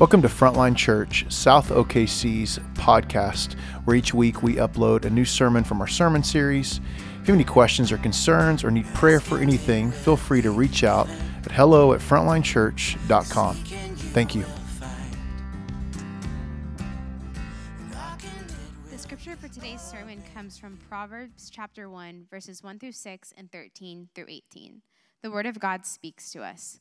Welcome to Frontline Church, South OKC's podcast, where each week we upload a new sermon from our sermon series. If you have any questions or concerns or need prayer for anything, feel free to reach out at hello at frontlinechurch.com. Thank you. The scripture for today's sermon comes from Proverbs chapter 1, verses 1 through 6 and 13 through 18. The word of God speaks to us.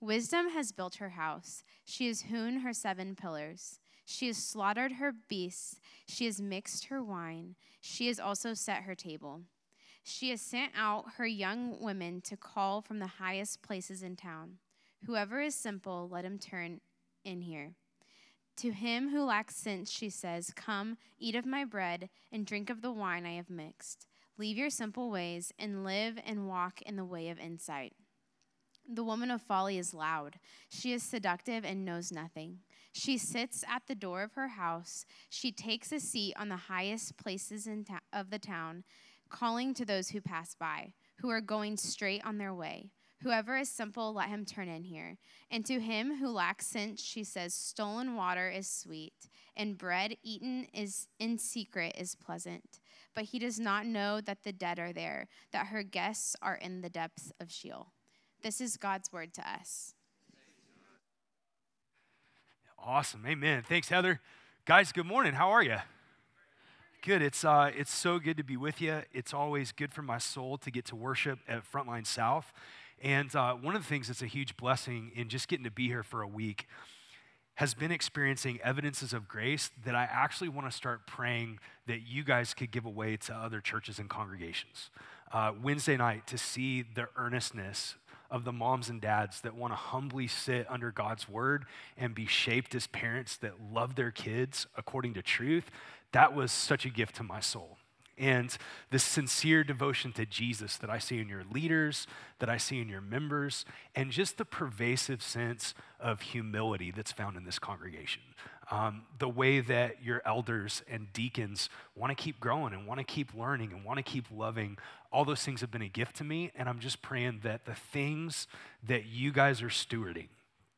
Wisdom has built her house. She has hewn her seven pillars. She has slaughtered her beasts. She has mixed her wine. She has also set her table. She has sent out her young women to call from the highest places in town. Whoever is simple, let him turn in here. To him who lacks sense, she says, Come, eat of my bread, and drink of the wine I have mixed. Leave your simple ways, and live and walk in the way of insight. The woman of folly is loud. She is seductive and knows nothing. She sits at the door of her house. She takes a seat on the highest places ta- of the town, calling to those who pass by, who are going straight on their way. Whoever is simple, let him turn in here. And to him who lacks sense, she says, Stolen water is sweet, and bread eaten is in secret is pleasant. But he does not know that the dead are there, that her guests are in the depths of Sheol. This is God's word to us. Awesome. Amen. Thanks, Heather. Guys, good morning. How are you? Good. It's, uh, it's so good to be with you. It's always good for my soul to get to worship at Frontline South. And uh, one of the things that's a huge blessing in just getting to be here for a week has been experiencing evidences of grace that I actually want to start praying that you guys could give away to other churches and congregations. Uh, Wednesday night, to see the earnestness of the moms and dads that want to humbly sit under God's word and be shaped as parents that love their kids according to truth, that was such a gift to my soul. And the sincere devotion to Jesus that I see in your leaders, that I see in your members, and just the pervasive sense of humility that's found in this congregation. Um, the way that your elders and deacons want to keep growing and want to keep learning and want to keep loving, all those things have been a gift to me. And I'm just praying that the things that you guys are stewarding,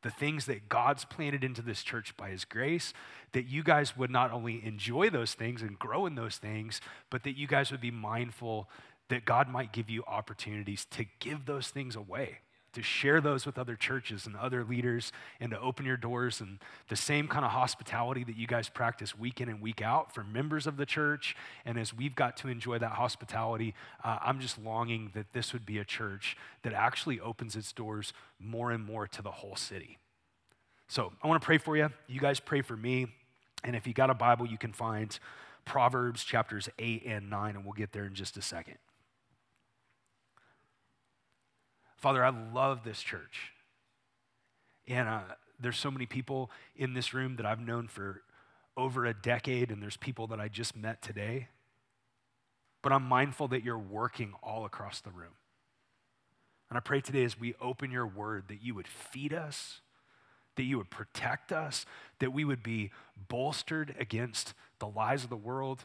the things that God's planted into this church by His grace, that you guys would not only enjoy those things and grow in those things, but that you guys would be mindful that God might give you opportunities to give those things away, to share those with other churches and other leaders, and to open your doors and the same kind of hospitality that you guys practice week in and week out for members of the church. And as we've got to enjoy that hospitality, uh, I'm just longing that this would be a church that actually opens its doors more and more to the whole city. So I want to pray for you. You guys pray for me. And if you got a Bible, you can find Proverbs chapters 8 and 9, and we'll get there in just a second. Father, I love this church. And uh, there's so many people in this room that I've known for over a decade, and there's people that I just met today. But I'm mindful that you're working all across the room. And I pray today as we open your word that you would feed us, that you would protect us, that we would be bolstered against the lies of the world.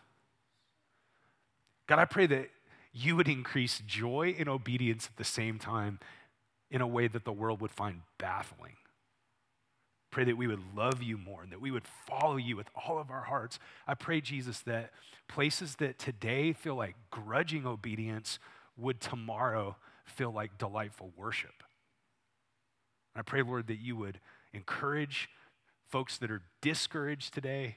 God, I pray that you would increase joy and obedience at the same time in a way that the world would find baffling. Pray that we would love you more and that we would follow you with all of our hearts. I pray, Jesus, that places that today feel like grudging obedience would tomorrow feel like delightful worship. I pray, Lord, that you would encourage folks that are discouraged today.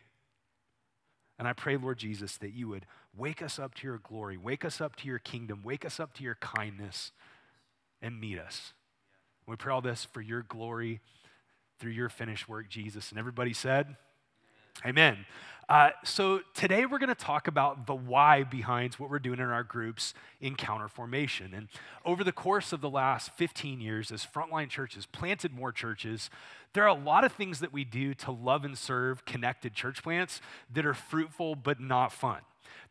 And I pray, Lord Jesus, that you would wake us up to your glory, wake us up to your kingdom, wake us up to your kindness, and meet us. We pray all this for your glory through your finished work, Jesus. And everybody said, Amen. Uh, so today we're going to talk about the why behind what we're doing in our groups in counterformation. And over the course of the last 15 years, as Frontline Churches planted more churches, there are a lot of things that we do to love and serve connected church plants that are fruitful but not fun.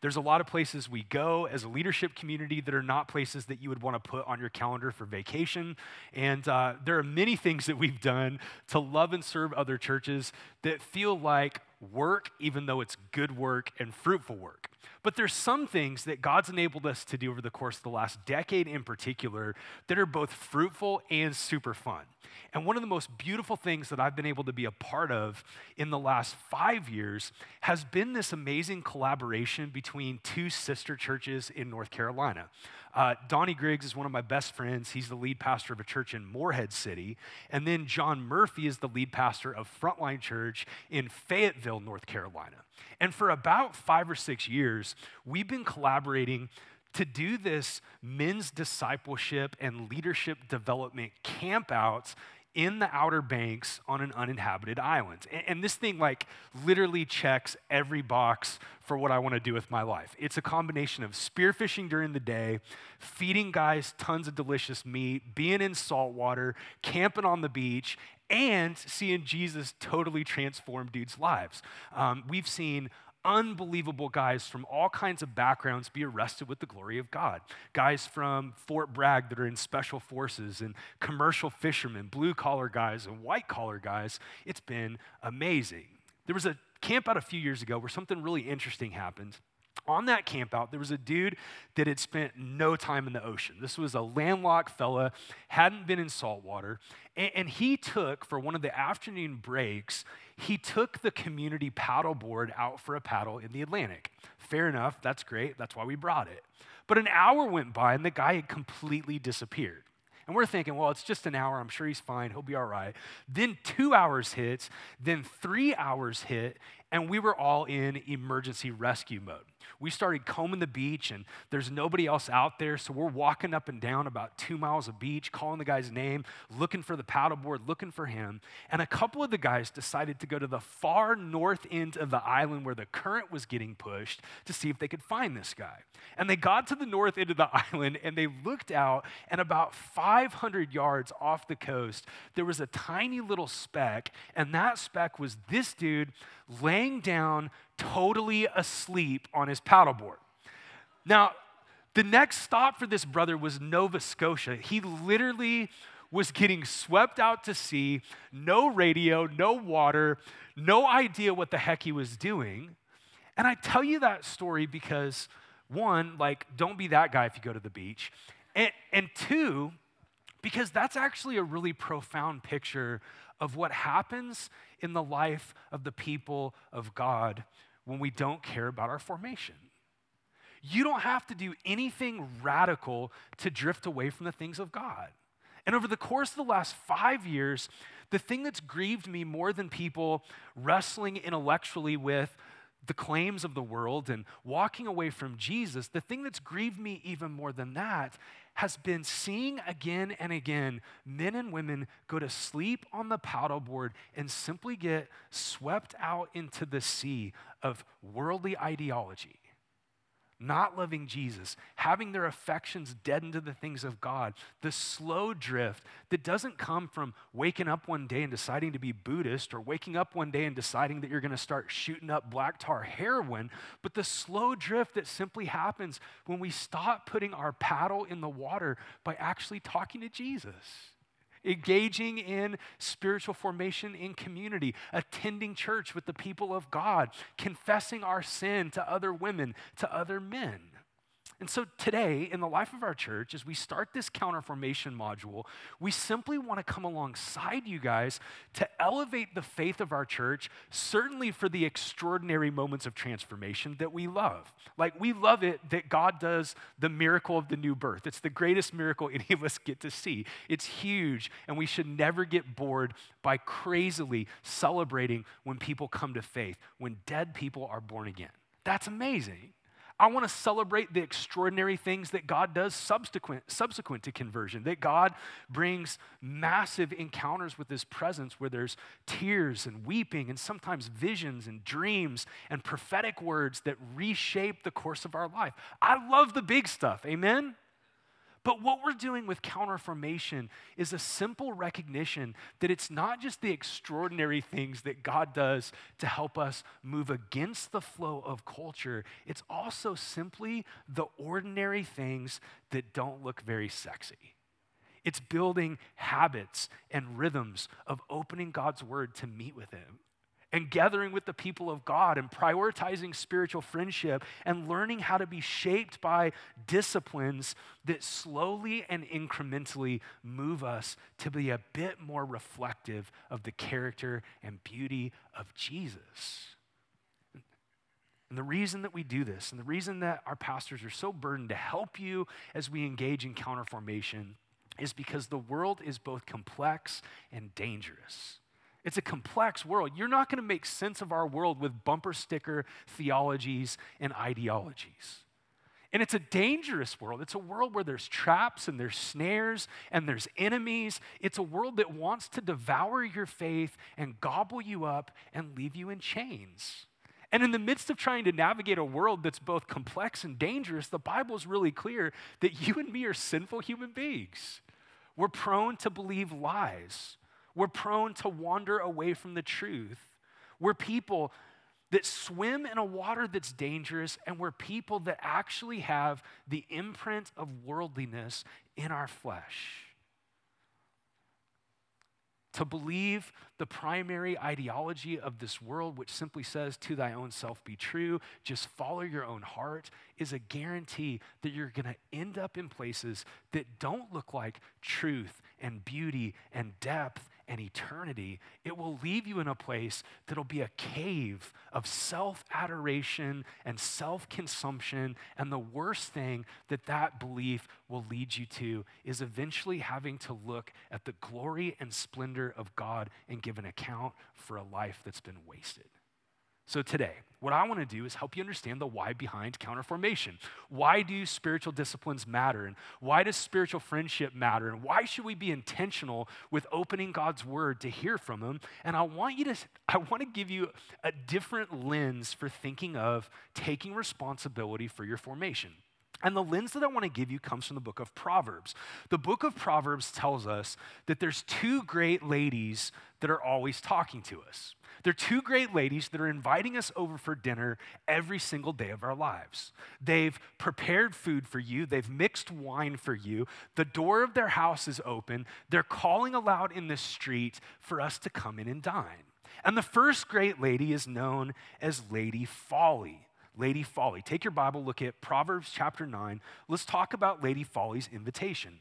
There's a lot of places we go as a leadership community that are not places that you would want to put on your calendar for vacation. And uh, there are many things that we've done to love and serve other churches that feel like work, even though it's good work and fruitful work. But there's some things that God's enabled us to do over the course of the last decade in particular that are both fruitful and super fun. And one of the most beautiful things that I've been able to be a part of in the last five years has been this amazing collaboration between two sister churches in North Carolina. Uh, Donnie Griggs is one of my best friends. He's the lead pastor of a church in Morehead City. And then John Murphy is the lead pastor of Frontline Church in Fayetteville, North Carolina. And for about five or six years, we've been collaborating to do this men's discipleship and leadership development campouts in the Outer Banks on an uninhabited island. And, and, this thing, like, literally checks every box for what I want to do with my life. It's a combination of spearfishing during the day, feeding guys tons of delicious meat, being in salt water, camping on the beach, and seeing Jesus totally transform dudes' lives. Um, we've seen unbelievable guys from all kinds of backgrounds be arrested with the glory of God. Guys from Fort Bragg that are in special forces, and commercial fishermen, blue collar guys, and white collar guys. It's been amazing. There was a camp out a few years ago where something really interesting happened on that campout, there was a dude that had spent no time in the ocean. This was a landlocked fella, hadn't been in saltwater, and, and he took, for one of the afternoon breaks, he took the community paddleboard out for a paddle in the Atlantic. Fair enough, that's great, that's why we brought it. But an hour went by and the guy had completely disappeared. And we're thinking, well, it's just an hour. I'm sure he's fine. He'll be all right. Then two hours hits. Then three hours hit. And we were all in emergency rescue mode we started combing the beach and there's nobody else out there. So we're walking up and down about two miles of beach, calling the guy's name, looking for the paddleboard, looking for him. And a couple of the guys decided to go to the far north end of the island where the current was getting pushed to see if they could find this guy. And they got to the north end of the island and they looked out, and about 500 yards off the coast, there was a tiny little speck, and that speck was this dude laying down totally asleep on his paddleboard. Now, the next stop for this brother was Nova Scotia. He literally was getting swept out to sea, no radio, no water, no idea what the heck he was doing. And I tell you that story because, one, like, don't be that guy if you go to the beach. And, and two, because that's actually a really profound picture of what happens in the life of the people of God when we don't care about our formation. You don't have to do anything radical to drift away from the things of God. And over the course of the last five years, the thing that's grieved me more than people wrestling intellectually with the claims of the world and walking away from Jesus, the thing that's grieved me even more than that has been seeing again and again men and women go to sleep on the paddleboard and simply get swept out into the sea of worldly ideology not loving Jesus, having their affections deadened to the things of God, the slow drift that doesn't come from waking up one day and deciding to be Buddhist or waking up one day and deciding that you're going to start shooting up black tar heroin, but the slow drift that simply happens when we stop putting our paddle in the water by actually talking to Jesus engaging in spiritual formation in community, attending church with the people of God, confessing our sin to other women, to other men. And so today, in the life of our church, as we start this counterformation module, we simply want to come alongside you guys to elevate the faith of our church, certainly for the extraordinary moments of transformation that we love. Like, we love it that God does the miracle of the new birth. It's the greatest miracle any of us get to see. It's huge, and we should never get bored by crazily celebrating when people come to faith, when dead people are born again. That's amazing. I want to celebrate the extraordinary things that God does subsequent, subsequent to conversion, that God brings massive encounters with His presence where there's tears and weeping and sometimes visions and dreams and prophetic words that reshape the course of our life. I love the big stuff, amen? But what we're doing with counterformation is a simple recognition that it's not just the extraordinary things that God does to help us move against the flow of culture, it's also simply the ordinary things that don't look very sexy. It's building habits and rhythms of opening God's word to meet with Him and gathering with the people of God and prioritizing spiritual friendship and learning how to be shaped by disciplines that slowly and incrementally move us to be a bit more reflective of the character and beauty of Jesus. And the reason that we do this, and the reason that our pastors are so burdened to help you as we engage in counterformation, is because the world is both complex and dangerous. It's a complex world. You're not going to make sense of our world with bumper sticker theologies and ideologies. And it's a dangerous world. It's a world where there's traps and there's snares and there's enemies. It's a world that wants to devour your faith and gobble you up and leave you in chains. And in the midst of trying to navigate a world that's both complex and dangerous, the Bible is really clear that you and me are sinful human beings. We're prone to believe lies. We're prone to wander away from the truth. We're people that swim in a water that's dangerous, and we're people that actually have the imprint of worldliness in our flesh. To believe the primary ideology of this world, which simply says, to thy own self be true, just follow your own heart, is a guarantee that you're going to end up in places that don't look like truth and beauty and depth and eternity, it will leave you in a place that'll be a cave of self adoration and self consumption. And the worst thing that that belief will lead you to is eventually having to look at the glory and splendor of God and give an account for a life that's been wasted. So today, what I want to do is help you understand the why behind counterformation. Why do spiritual disciplines matter? And why does spiritual friendship matter? And why should we be intentional with opening God's word to hear from him? And I want you to I want to give you a different lens for thinking of taking responsibility for your formation. And the lens that I want to give you comes from the book of Proverbs. The book of Proverbs tells us that there's two great ladies that are always talking to us. They're two great ladies that are inviting us over for dinner every single day of our lives. They've prepared food for you, they've mixed wine for you. The door of their house is open. They're calling aloud in the street for us to come in and dine. And the first great lady is known as Lady Folly. Lady Folly. Take your Bible, look at Proverbs chapter 9. Let's talk about Lady Folly's invitation.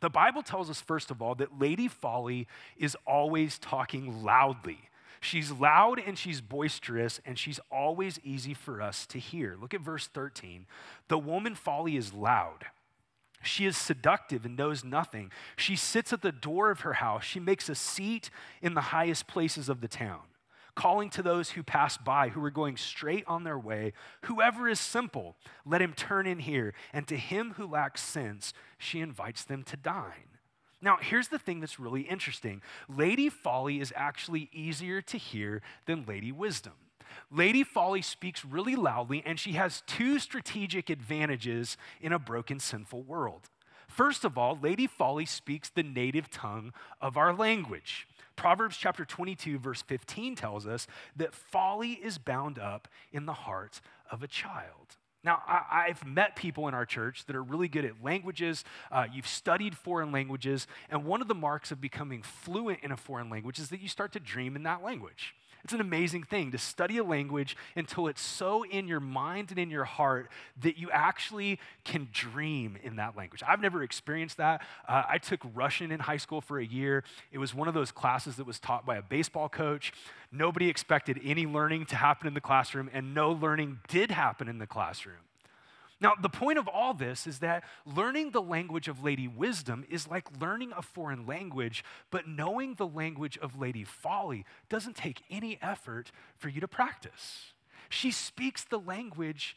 The Bible tells us, first of all, that Lady Folly is always talking loudly. She's loud and she's boisterous, and she's always easy for us to hear. Look at verse 13. The woman folly is loud. She is seductive and knows nothing. She sits at the door of her house. She makes a seat in the highest places of the town, calling to those who pass by, who are going straight on their way Whoever is simple, let him turn in here. And to him who lacks sense, she invites them to dine. Now, here's the thing that's really interesting Lady Folly is actually easier to hear than Lady Wisdom. Lady Folly speaks really loudly, and she has two strategic advantages in a broken, sinful world. First of all, Lady Folly speaks the native tongue of our language. Proverbs chapter 22, verse 15 tells us that folly is bound up in the heart of a child. Now, I, have met people in our church that are really good at languages. Uh, you've studied foreign languages, and one of the marks of becoming fluent in a foreign language is that you start to dream in that language. It's an amazing thing to study a language until it's so in your mind and in your heart that you actually can dream in that language. I've never experienced that. Uh, I took Russian in high school for a year. It was one of those classes that was taught by a baseball coach. Nobody expected any learning to happen in the classroom, and no learning did happen in the classroom. Now, the point of all this is that learning the language of Lady Wisdom is like learning a foreign language, but knowing the language of Lady Folly doesn't take any effort for you to practice. She speaks the language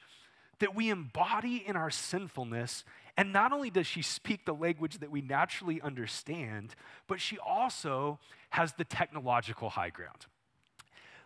that we embody in our sinfulness. And not only does she speak the language that we naturally understand, but she also has the technological high ground.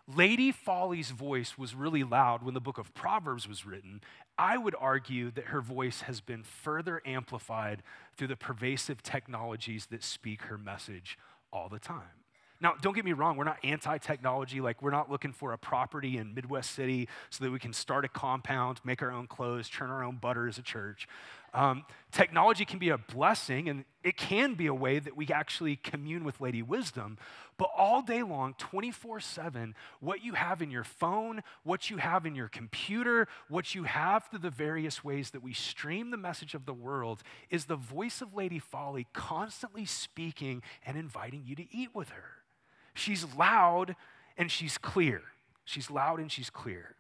Lady Folly's voice was really loud when the book of Proverbs was written. I would argue that her voice has been further amplified through the pervasive technologies that speak her message all the time. Now, don't get me wrong, we're not anti technology. Like, we're not looking for a property in Midwest City so that we can start a compound, make our own clothes, churn our own butter as a church. Um, technology can be a blessing, and it can be a way that we actually commune with Lady Wisdom. But all day long, 24 7, what you have in your phone, what you have in your computer, what you have through the various ways that we stream the message of the world is the voice of Lady Folly constantly speaking and inviting you to eat with her. She's loud and she's clear. She's loud and she's clear.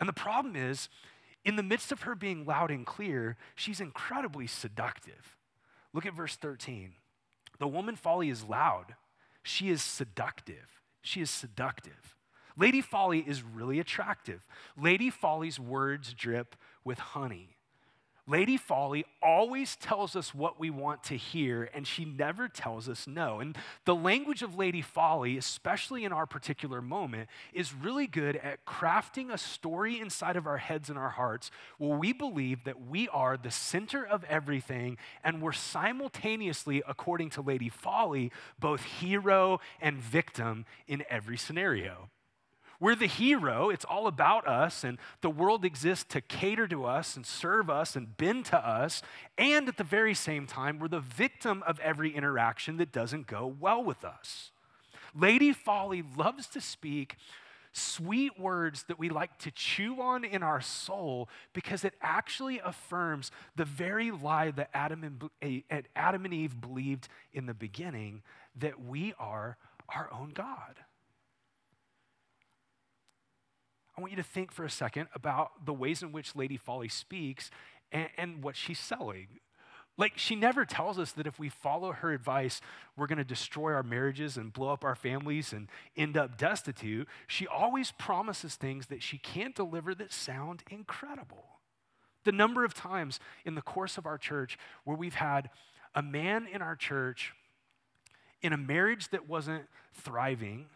And the problem is, in the midst of her being loud and clear, she's incredibly seductive. Look at verse 13. The woman folly is loud, she is seductive. She is seductive. Lady Folly is really attractive. Lady Folly's words drip with honey. Lady Folly always tells us what we want to hear, and she never tells us no. And the language of Lady Folly, especially in our particular moment, is really good at crafting a story inside of our heads and our hearts where we believe that we are the center of everything, and we're simultaneously, according to Lady Folly, both hero and victim in every scenario. We're the hero. It's all about us, and the world exists to cater to us and serve us and bend to us. And at the very same time, we're the victim of every interaction that doesn't go well with us. Lady Folly loves to speak sweet words that we like to chew on in our soul because it actually affirms the very lie that Adam and, eh, Adam and Eve believed in the beginning that we are our own God. I want you to think for a second about the ways in which Lady Folly speaks and, and what she's selling. Like, she never tells us that if we follow her advice, we're going to destroy our marriages and blow up our families and end up destitute. She always promises things that she can't deliver that sound incredible. The number of times in the course of our church where we've had a man in our church in a marriage that wasn't thriving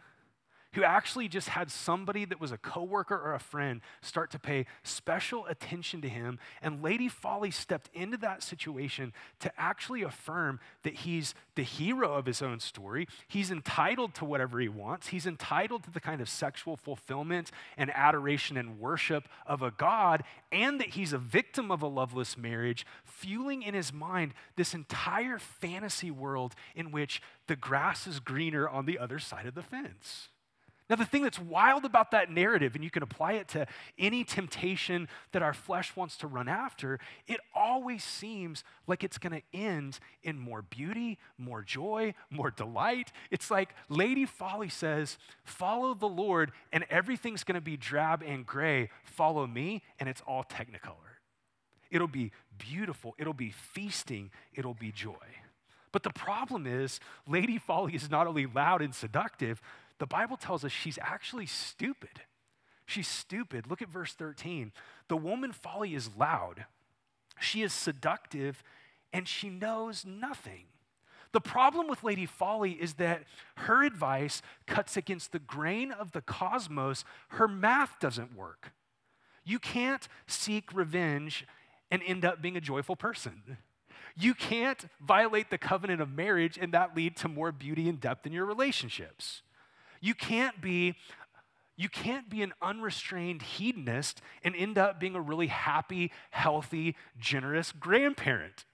who actually just had somebody that was a coworker or a friend start to pay special attention to him. And Lady Folly stepped into that situation to actually affirm that he's the hero of his own story. He's entitled to whatever he wants. He's entitled to the kind of sexual fulfillment and adoration and worship of a God, and that he's a victim of a loveless marriage, fueling in his mind this entire fantasy world in which the grass is greener on the other side of the fence. Now, the thing that's wild about that narrative, and you can apply it to any temptation that our flesh wants to run after, it always seems like it's going to end in more beauty, more joy, more delight. It's like Lady Folly says, Follow the Lord, and everything's going to be drab and gray. Follow me, and it's all technicolor. It'll be beautiful, it'll be feasting, it'll be joy. But the problem is, Lady Folly is not only loud and seductive, the Bible tells us she's actually stupid. She's stupid. Look at verse 13. The woman folly is loud, she is seductive, and she knows nothing. The problem with Lady Folly is that her advice cuts against the grain of the cosmos. Her math doesn't work. You can't seek revenge and end up being a joyful person. You can't violate the covenant of marriage and that lead to more beauty and depth in your relationships. You can't be you can't be an unrestrained hedonist and end up being a really happy, healthy, generous grandparent.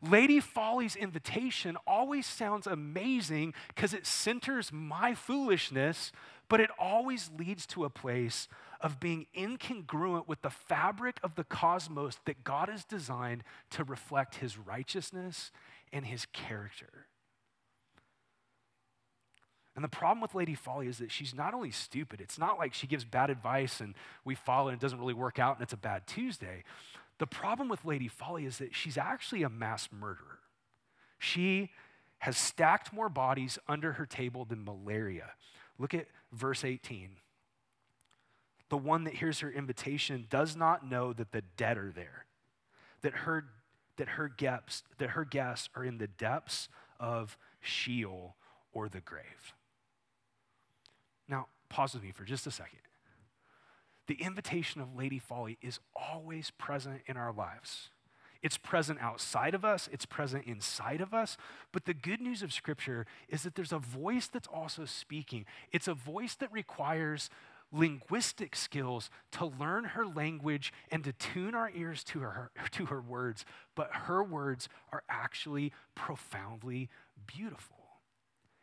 Lady Folly's invitation always sounds amazing because it centers my foolishness, but it always leads to a place of being incongruent with the fabric of the cosmos that God has designed to reflect his righteousness and his character. And the problem with Lady Folly is that she's not only stupid, it's not like she gives bad advice and we follow and it doesn't really work out and it's a bad Tuesday. The problem with Lady Folly is that she's actually a mass murderer. She has stacked more bodies under her table than malaria. Look at verse 18. The one that hears her invitation does not know that the dead are there, that her, that her, guests, that her guests are in the depths of Sheol or the grave. Pause with me for just a second. The invitation of Lady Folly is always present in our lives. It's present outside of us, it's present inside of us. But the good news of Scripture is that there's a voice that's also speaking. It's a voice that requires linguistic skills to learn her language and to tune our ears to her, to her words, but her words are actually profoundly beautiful.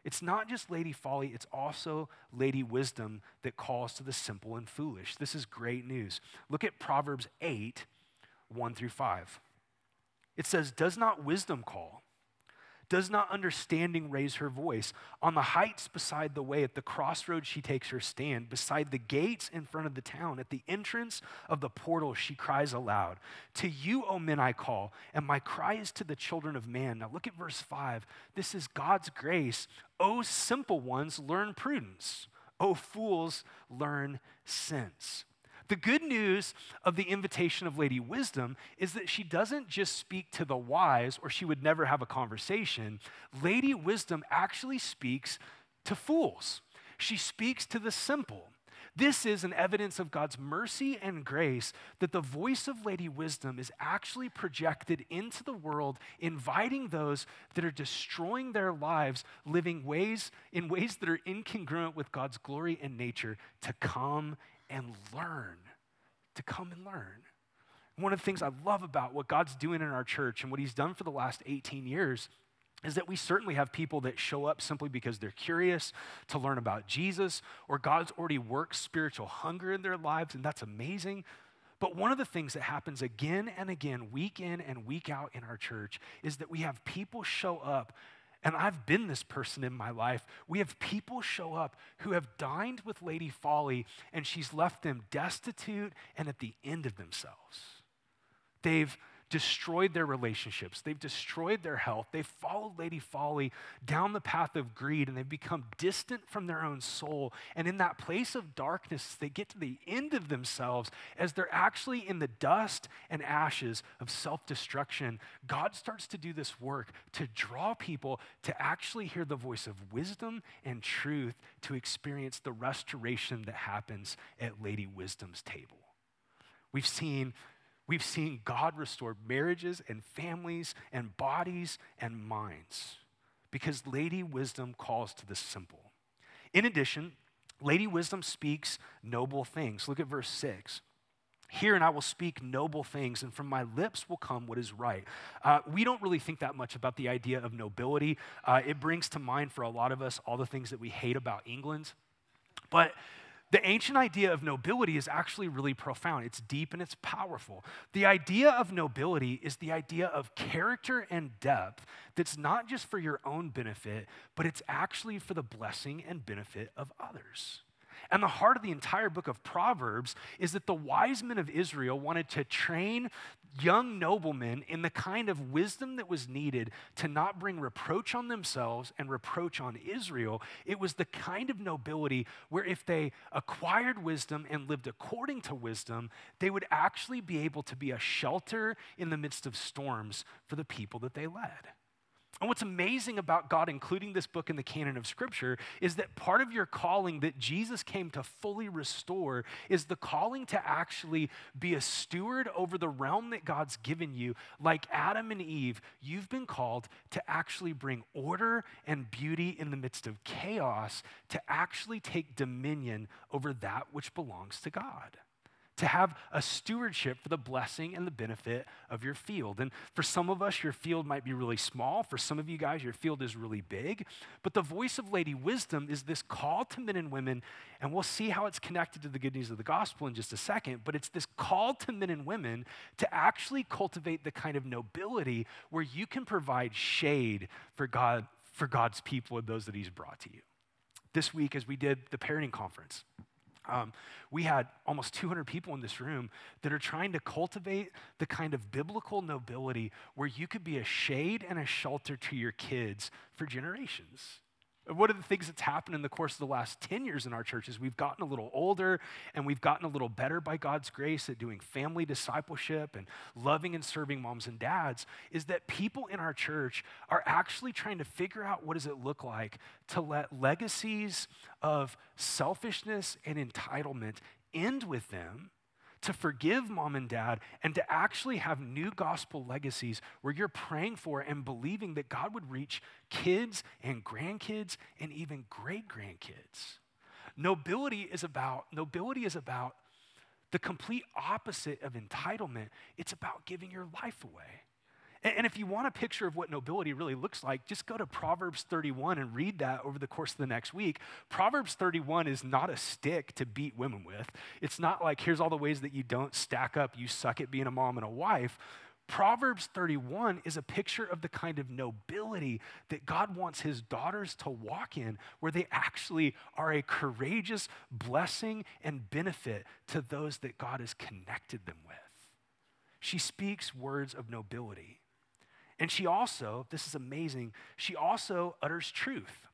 It's not just Lady Folly, it's also Lady Wisdom that calls to the simple and foolish. This is great news. Look at Proverbs 8, 1 through 5. It says, Does not wisdom call? Does not understanding raise her voice? On the heights beside the way, at the crossroads, she takes her stand. Beside the gates in front of the town, at the entrance of the portal, she cries aloud To you, O men, I call, and my cry is to the children of man. Now look at verse 5. This is God's grace. O simple ones, learn prudence. O fools, learn sense. The good news of the invitation of Lady Wisdom is that she doesn't just speak to the wise or she would never have a conversation. Lady Wisdom actually speaks to fools, she speaks to the simple. This is an evidence of God's mercy and grace that the voice of Lady Wisdom is actually projected into the world, inviting those that are destroying their lives, living ways in ways that are incongruent with God's glory and nature, to come and learn, to come and learn. One of the things I love about what God's doing in our church and what He's done for the last 18 years is that we certainly have people that show up simply because they're curious to learn about Jesus or God's already worked spiritual hunger in their lives, and that's amazing. But one of the things that happens again and again, week in and week out in our church, is that we have people show up and I've been this person in my life. We have people show up who have dined with Lady Folly, and she's left them destitute and at the end of themselves. They've destroyed their relationships, they've destroyed their health, they've followed Lady Folly down the path of greed, and they've become distant from their own soul. And in that place of darkness, they get to the end of themselves as they're actually in the dust and ashes of self destruction. God starts to do this work to draw people to actually hear the voice of wisdom and truth to experience the restoration that happens at Lady Wisdom's table. We've seen We've seen God restore marriages and families and bodies and minds because Lady Wisdom calls to the simple. In addition, Lady Wisdom speaks noble things. Look at verse 6. Hear and I will speak noble things, and from my lips will come what is right. Uh, we don't really think that much about the idea of nobility. Uh, it brings to mind for a lot of us all the things that we hate about England. But the ancient idea of nobility is actually really profound. It's deep and it's powerful. The idea of nobility is the idea of character and depth that's not just for your own benefit, but it's actually for the blessing and benefit of others. And the heart of the entire book of Proverbs is that the wise men of Israel wanted to train young noblemen in the kind of wisdom that was needed to not bring reproach on themselves and reproach on Israel. It was the kind of nobility where if they acquired wisdom and lived according to wisdom, they would actually be able to be a shelter in the midst of storms for the people that they led. And what's amazing about God including this book in the canon of Scripture is that part of your calling that Jesus came to fully restore is the calling to actually be a steward over the realm that God's given you. Like Adam and Eve, you've been called to actually bring order and beauty in the midst of chaos, to actually take dominion over that which belongs to God to have a stewardship for the blessing and the benefit of your field. And for some of us, your field might be really small. For some of you guys, your field is really big. But the voice of Lady Wisdom is this call to men and women, and we'll see how it's connected to the good news of the gospel in just a second. But it's this call to men and women to actually cultivate the kind of nobility where you can provide shade for God for God's people and those that He's brought to you. This week, as we did the parenting conference, um, we had almost 200 people in this room that are trying to cultivate the kind of biblical nobility where you could be a shade and a shelter to your kids for generations. One of the things that's happened in the course of the last 10 years in our church is we've gotten a little older and we've gotten a little better by God's grace at doing family discipleship and loving and serving moms and dads. Is that people in our church are actually trying to figure out what does it look like to let legacies of selfishness and entitlement end with them to forgive mom and dad, and to actually have new gospel legacies where you're praying for and believing that God would reach kids and grandkids and even great grandkids. Nobility is about nobility is about the complete opposite of entitlement. It's about giving your life away. And if you want a picture of what nobility really looks like, just go to Proverbs 31 and read that over the course of the next week. Proverbs 31 is not a stick to beat women with. It's not like, here's all the ways that you don't stack up, you suck at being a mom and a wife. Proverbs 31 is a picture of the kind of nobility that God wants his daughters to walk in, where they actually are a courageous blessing and benefit to those that God has connected them with. She speaks words of nobility. And she also, this is amazing, she also utters truth.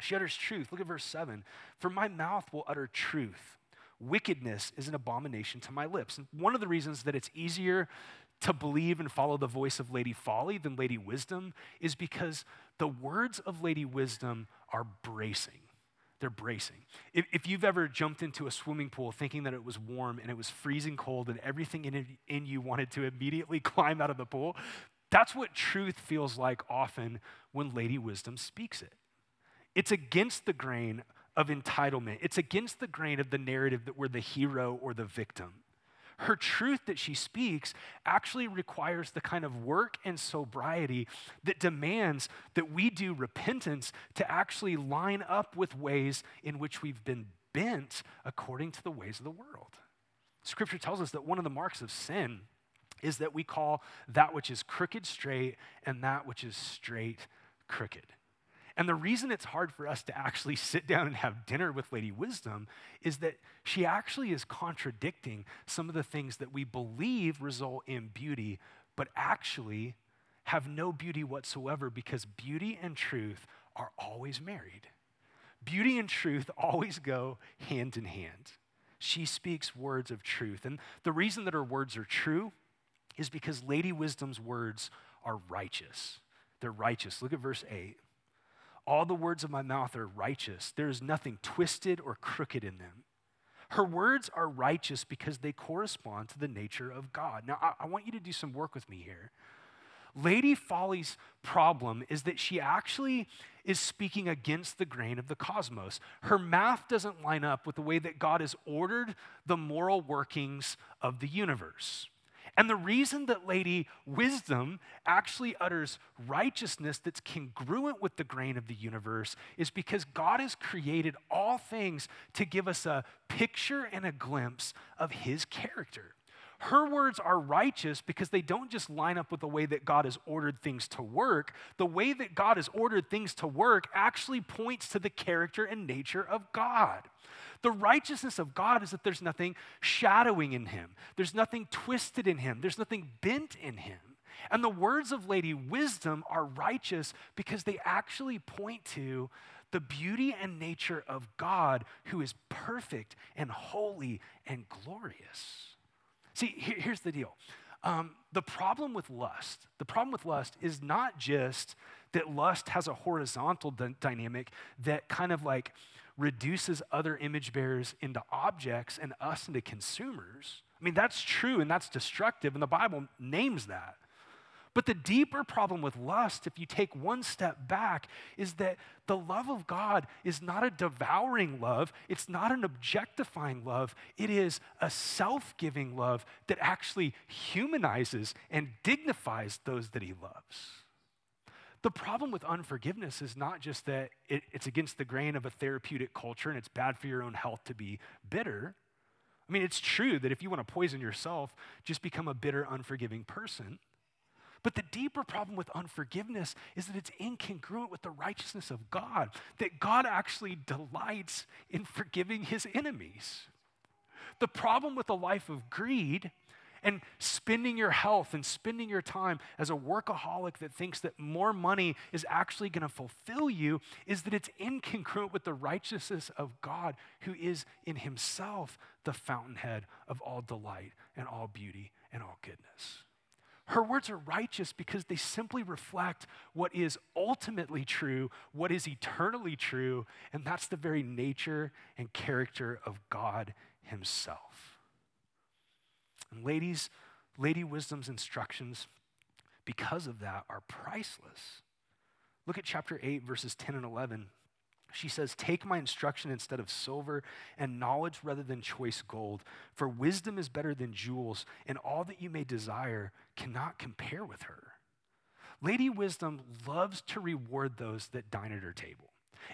She utters truth. Look at verse 7. For my mouth will utter truth. Wickedness is an abomination to my lips. And one of the reasons that it's easier to believe and follow the voice of Lady Folly than Lady Wisdom is because the words of Lady Wisdom are bracing. They're bracing. If, if you've ever jumped into a swimming pool thinking that it was warm and it was freezing cold and everything in, in you wanted to immediately climb out of the pool, that's what truth feels like often when Lady Wisdom speaks it. It's against the grain of entitlement, it's against the grain of the narrative that we're the hero or the victim her truth that she speaks actually requires the kind of work and sobriety that demands that we do repentance to actually line up with ways in which we've been bent according to the ways of the world. Scripture tells us that one of the marks of sin is that we call that which is crooked straight and that which is straight crooked. And the reason it's hard for us to actually sit down and have dinner with Lady Wisdom is that she actually is contradicting some of the things that we believe result in beauty, but actually have no beauty whatsoever because beauty and truth are always married. Beauty and truth always go hand in hand. She speaks words of truth. And the reason that her words are true is because Lady Wisdom's words are righteous. They're righteous. Look at verse 8. All the words of my mouth are righteous. There is nothing twisted or crooked in them. Her words are righteous because they correspond to the nature of God. Now, I, I want you to do some work with me here. Lady Folly's problem is that she actually is speaking against the grain of the cosmos. Her math doesn't line up with the way that God has ordered the moral workings of the universe. And the reason that Lady Wisdom actually utters righteousness that's congruent with the grain of the universe is because God has created all things to give us a picture and a glimpse of His character. Her words are righteous because they don't just line up with the way that God has ordered things to work. The way that God has ordered things to work actually points to the character and nature of God. The righteousness of God is that there's nothing shadowing in him, there's nothing twisted in him, there's nothing bent in him. And the words of Lady Wisdom are righteous because they actually point to the beauty and nature of God who is perfect and holy and glorious. See, here's the deal. Um, the problem with lust, the problem with lust is not just that lust has a horizontal d- dynamic that kind of like reduces other image bearers into objects and us into consumers. I mean, that's true and that's destructive, and the Bible names that. But the deeper problem with lust, if you take one step back, is that the love of God is not a devouring love. It's not an objectifying love. It is a self giving love that actually humanizes and dignifies those that he loves. The problem with unforgiveness is not just that it, it's against the grain of a therapeutic culture and it's bad for your own health to be bitter. I mean, it's true that if you want to poison yourself, just become a bitter, unforgiving person. But the deeper problem with unforgiveness is that it's incongruent with the righteousness of God, that God actually delights in forgiving his enemies. The problem with a life of greed and spending your health and spending your time as a workaholic that thinks that more money is actually going to fulfill you is that it's incongruent with the righteousness of God, who is in himself the fountainhead of all delight and all beauty and all goodness. Her words are righteous because they simply reflect what is ultimately true, what is eternally true, and that's the very nature and character of God Himself. And ladies, Lady Wisdom's instructions, because of that, are priceless. Look at chapter 8, verses 10 and 11. She says, Take my instruction instead of silver, and knowledge rather than choice gold. For wisdom is better than jewels, and all that you may desire cannot compare with her. Lady Wisdom loves to reward those that dine at her table.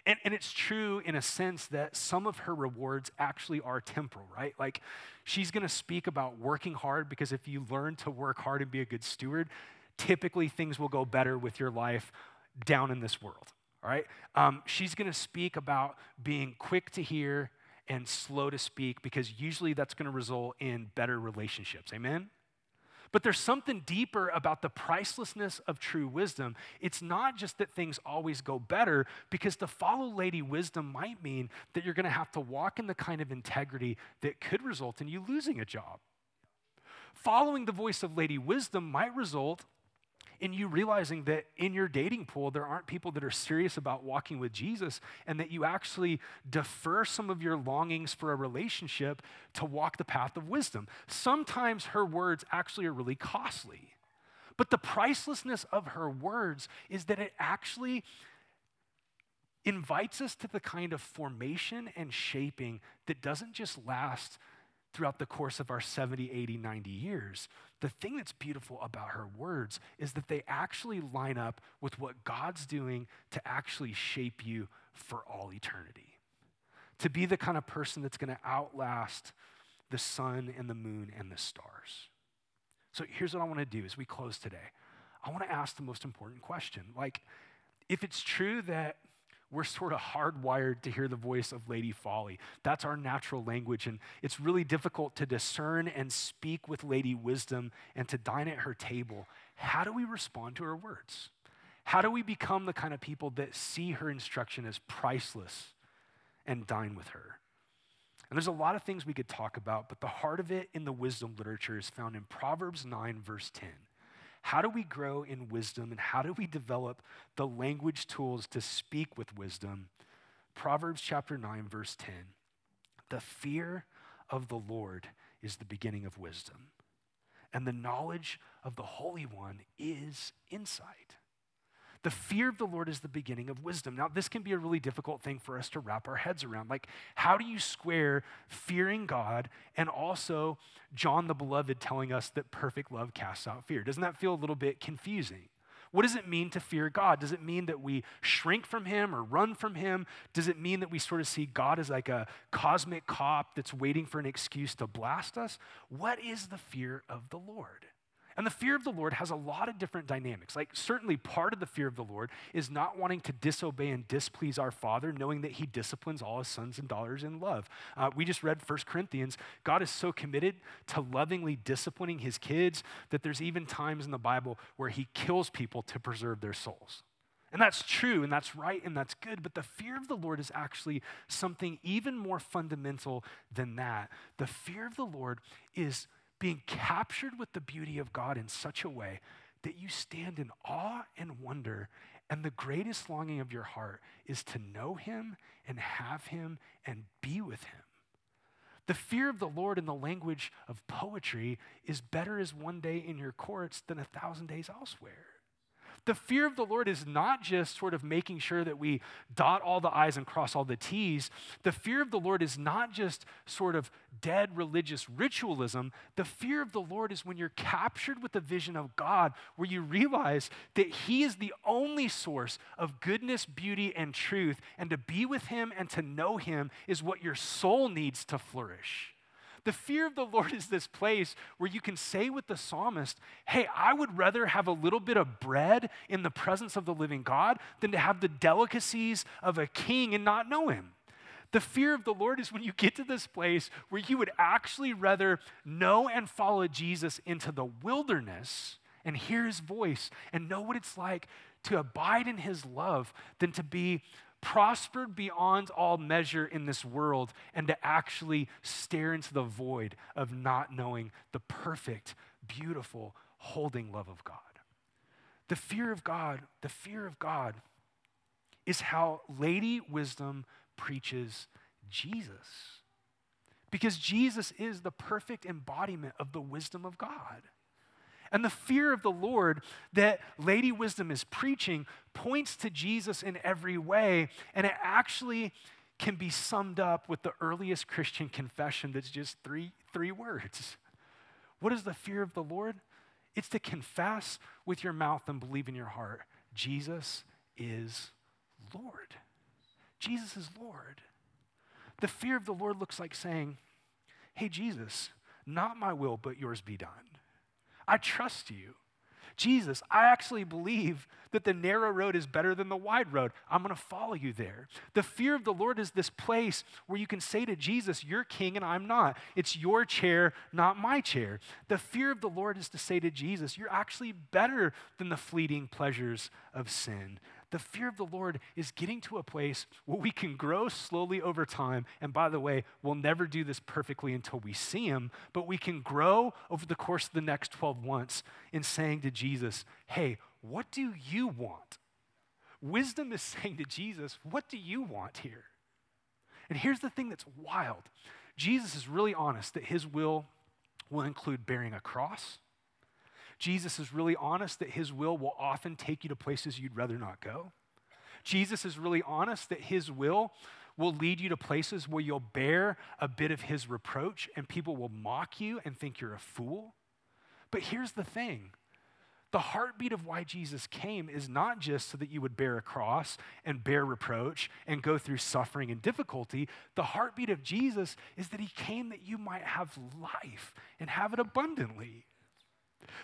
And, and it's true in a sense that some of her rewards actually are temporal, right? Like she's gonna speak about working hard because if you learn to work hard and be a good steward, typically things will go better with your life down in this world all right? Um, she's going to speak about being quick to hear and slow to speak because usually that's going to result in better relationships. Amen? But there's something deeper about the pricelessness of true wisdom. It's not just that things always go better, because to follow Lady Wisdom might mean that you're going to have to walk in the kind of integrity that could result in you losing a job. Following the voice of Lady Wisdom might result in you realizing that in your dating pool, there aren't people that are serious about walking with Jesus, and that you actually defer some of your longings for a relationship to walk the path of wisdom. Sometimes her words actually are really costly. But the pricelessness of her words is that it actually invites us to the kind of formation and shaping that doesn't just last throughout the course of our 70, 80, 90 years. The thing that's beautiful about her words is that they actually line up with what God's doing to actually shape you for all eternity. To be the kind of person that's going to outlast the sun and the moon and the stars. So here's what I want to do as we close today. I want to ask the most important question. Like, if it's true that we're sort of hardwired to hear the voice of Lady Folly. That's our natural language, and it's really difficult to discern and speak with Lady Wisdom and to dine at her table. How do we respond to her words? How do we become the kind of people that see her instruction as priceless and dine with her? And there's a lot of things we could talk about, but the heart of it in the wisdom literature is found in Proverbs 9, verse 10. How do we grow in wisdom and how do we develop the language tools to speak with wisdom? Proverbs chapter 9, verse 10. The fear of the Lord is the beginning of wisdom, and the knowledge of the Holy One is insight. The fear of the Lord is the beginning of wisdom. Now, this can be a really difficult thing for us to wrap our heads around. Like, how do you square fearing God and also John the Beloved telling us that perfect love casts out fear? Doesn't that feel a little bit confusing? What does it mean to fear God? Does it mean that we shrink from Him or run from Him? Does it mean that we sort of see God as like a cosmic cop that's waiting for an excuse to blast us? What is the fear of the Lord? And the fear of the Lord has a lot of different dynamics. Like, certainly, part of the fear of the Lord is not wanting to disobey and displease our Father, knowing that He disciplines all His sons and daughters in love. Uh, we just read 1 Corinthians. God is so committed to lovingly disciplining His kids that there's even times in the Bible where He kills people to preserve their souls. And that's true, and that's right, and that's good. But the fear of the Lord is actually something even more fundamental than that. The fear of the Lord is being captured with the beauty of God in such a way that you stand in awe and wonder. And the greatest longing of your heart is to know Him and have Him and be with Him. The fear of the Lord in the language of poetry is better as one day in your courts than a thousand days elsewhere. The fear of the Lord is not just sort of making sure that we dot all the I's and cross all the T's. The fear of the Lord is not just sort of dead religious ritualism. The fear of the Lord is when you're captured with the vision of God, where you realize that He is the only source of goodness, beauty, and truth. And to be with Him and to know Him is what your soul needs to flourish. The fear of the Lord is this place where you can say with the psalmist, Hey, I would rather have a little bit of bread in the presence of the living God than to have the delicacies of a king and not know him. The fear of the Lord is when you get to this place where you would actually rather know and follow Jesus into the wilderness and hear his voice and know what it's like to abide in his love than to be prospered beyond all measure in this world and to actually stare into the void of not knowing the perfect, beautiful, holding love of God. The fear of God, the fear of God is how Lady Wisdom preaches Jesus. Because Jesus is the perfect embodiment of the wisdom of God. And the fear of the Lord that Lady Wisdom is preaching points to Jesus in every way, and it actually can be summed up with the earliest Christian confession that's just three, three words. What is the fear of the Lord? It's to confess with your mouth and believe in your heart Jesus is Lord. Jesus is Lord. The fear of the Lord looks like saying, Hey, Jesus, not my will, but yours be done. I trust you. Jesus, I actually believe that the narrow road is better than the wide road. I'm going to follow you there. The fear of the Lord is this place where you can say to Jesus, You're king and I'm not. It's your chair, not my chair. The fear of the Lord is to say to Jesus, You're actually better than the fleeting pleasures of sin. The fear of the Lord is getting to a place where we can grow slowly over time. And by the way, we'll never do this perfectly until we see Him, but we can grow over the course of the next 12 months in saying to Jesus, Hey, what do you want? Wisdom is saying to Jesus, What do you want here? And here's the thing that's wild Jesus is really honest that His will will include bearing a cross Jesus is really honest that his will will often take you to places you'd rather not go. Jesus is really honest that his will will lead you to places where you'll bear a bit of his reproach and people will mock you and think you're a fool. But here's the thing the heartbeat of why Jesus came is not just so that you would bear a cross and bear reproach and go through suffering and difficulty. The heartbeat of Jesus is that he came that you might have life and have it abundantly.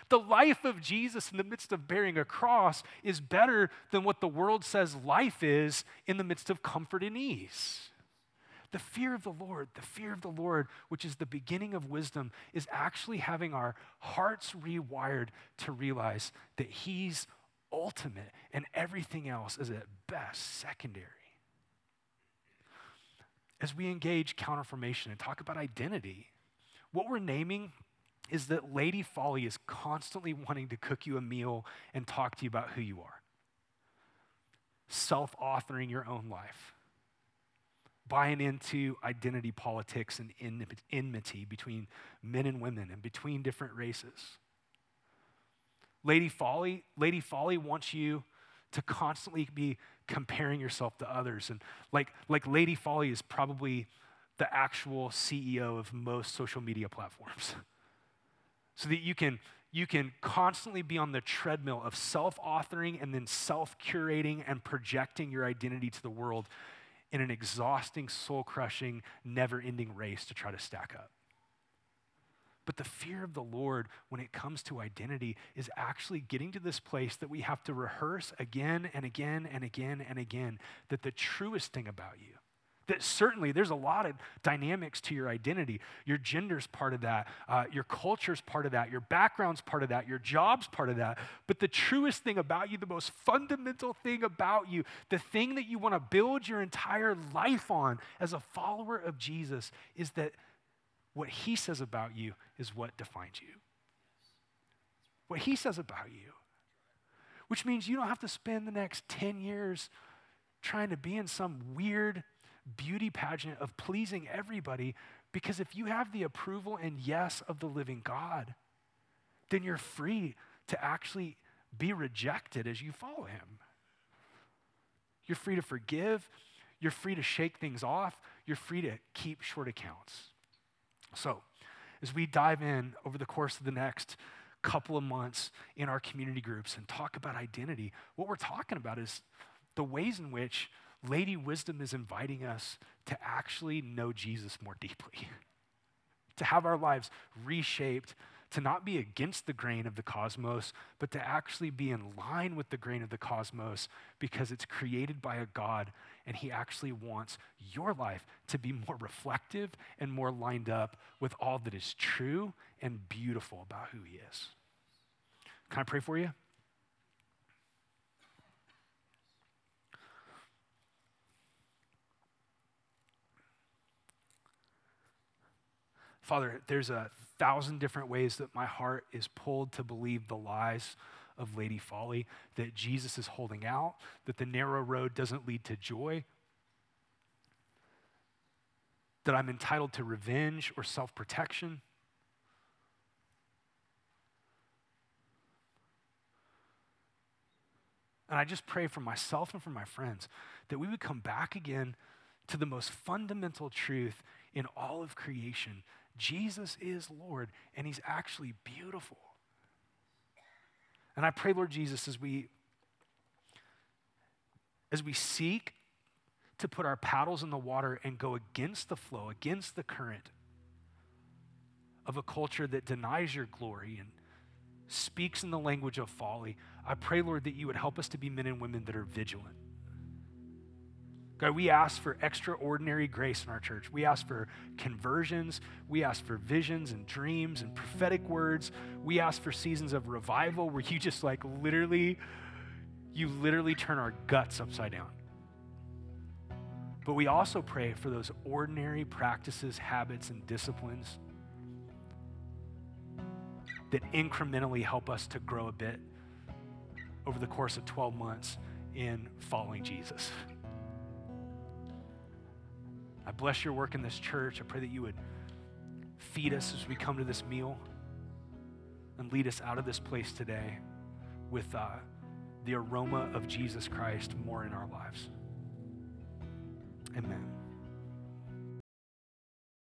The life of Jesus in the midst of bearing a cross is better than what the world says life is in the midst of comfort and ease. The fear of the Lord, the fear of the Lord, which is the beginning of wisdom, is actually having our hearts rewired to realize that He's ultimate and everything else is at best secondary. As we engage counterformation and talk about identity, what we're naming is that Lady Folly is constantly wanting to cook you a meal and talk to you about who you are. Self authoring your own life, buying into identity politics and enmity between men and women and between different races. Lady Folly, Lady Folly wants you to constantly be comparing yourself to others. And like, like Lady Folly is probably the actual CEO of most social media platforms. so that you can you can constantly be on the treadmill of self-authoring and then self-curating and projecting your identity to the world in an exhausting soul-crushing never-ending race to try to stack up. But the fear of the Lord, when it comes to identity, is actually getting to this place that we have to rehearse again and again and again and again that the truest thing about you, that certainly there's a lot of dynamics to your identity. Your gender's part of that, uh, your culture's part of that, your background's part of that, your job's part of that. But the truest thing about you, the most fundamental thing about you, the thing that you want to build your entire life on as a follower of Jesus is that what he says about you is what defines you. What he says about you. Which means you don't have to spend the next 10 years trying to be in some weird beauty pageant of pleasing everybody because if you have the approval and yes of the living God, then you're free to actually be rejected as you follow him. You're free to forgive. You're free to shake things off. You're free to keep short accounts. So, as we dive in over the course of the next couple of months in our community groups and talk about identity, what we're talking about is the ways in which Lady Wisdom is inviting us to actually know Jesus more deeply, to have our lives reshaped, to not be against the grain of the cosmos, but to actually be in line with the grain of the cosmos because it's created by a God and He actually wants your life to be more reflective and more lined up with all that is true and beautiful about who He is. Can I pray for you? Father, there's a thousand different ways that my heart is pulled to believe the lies of Lady Folly, that Jesus is holding out, that the narrow road doesn't lead to joy, that I'm entitled to revenge or self protection. And I just pray for myself and for my friends that we would come back again to the most fundamental truth in all of creation Jesus is Lord, and He's actually beautiful. And I pray, Lord Jesus, as we as we seek to put our paddles in the water and go against the flow, against the current of a culture that denies your glory and speaks in the language of folly, I pray, Lord, that you would help us to be men and women that are vigilant. God, we ask for extraordinary grace in our church. We ask for conversions. We ask for visions and dreams and prophetic words. We ask for seasons of revival where you just like literally, you literally turn our guts upside down. But we also pray for those ordinary practices, habits, and disciplines that incrementally help us to grow a bit over the course of 12 months in following Jesus. I bless your work in this church. I pray that you would feed us as we come to this meal and lead us out of this place today with uh, the aroma of Jesus Christ more in our lives. Amen.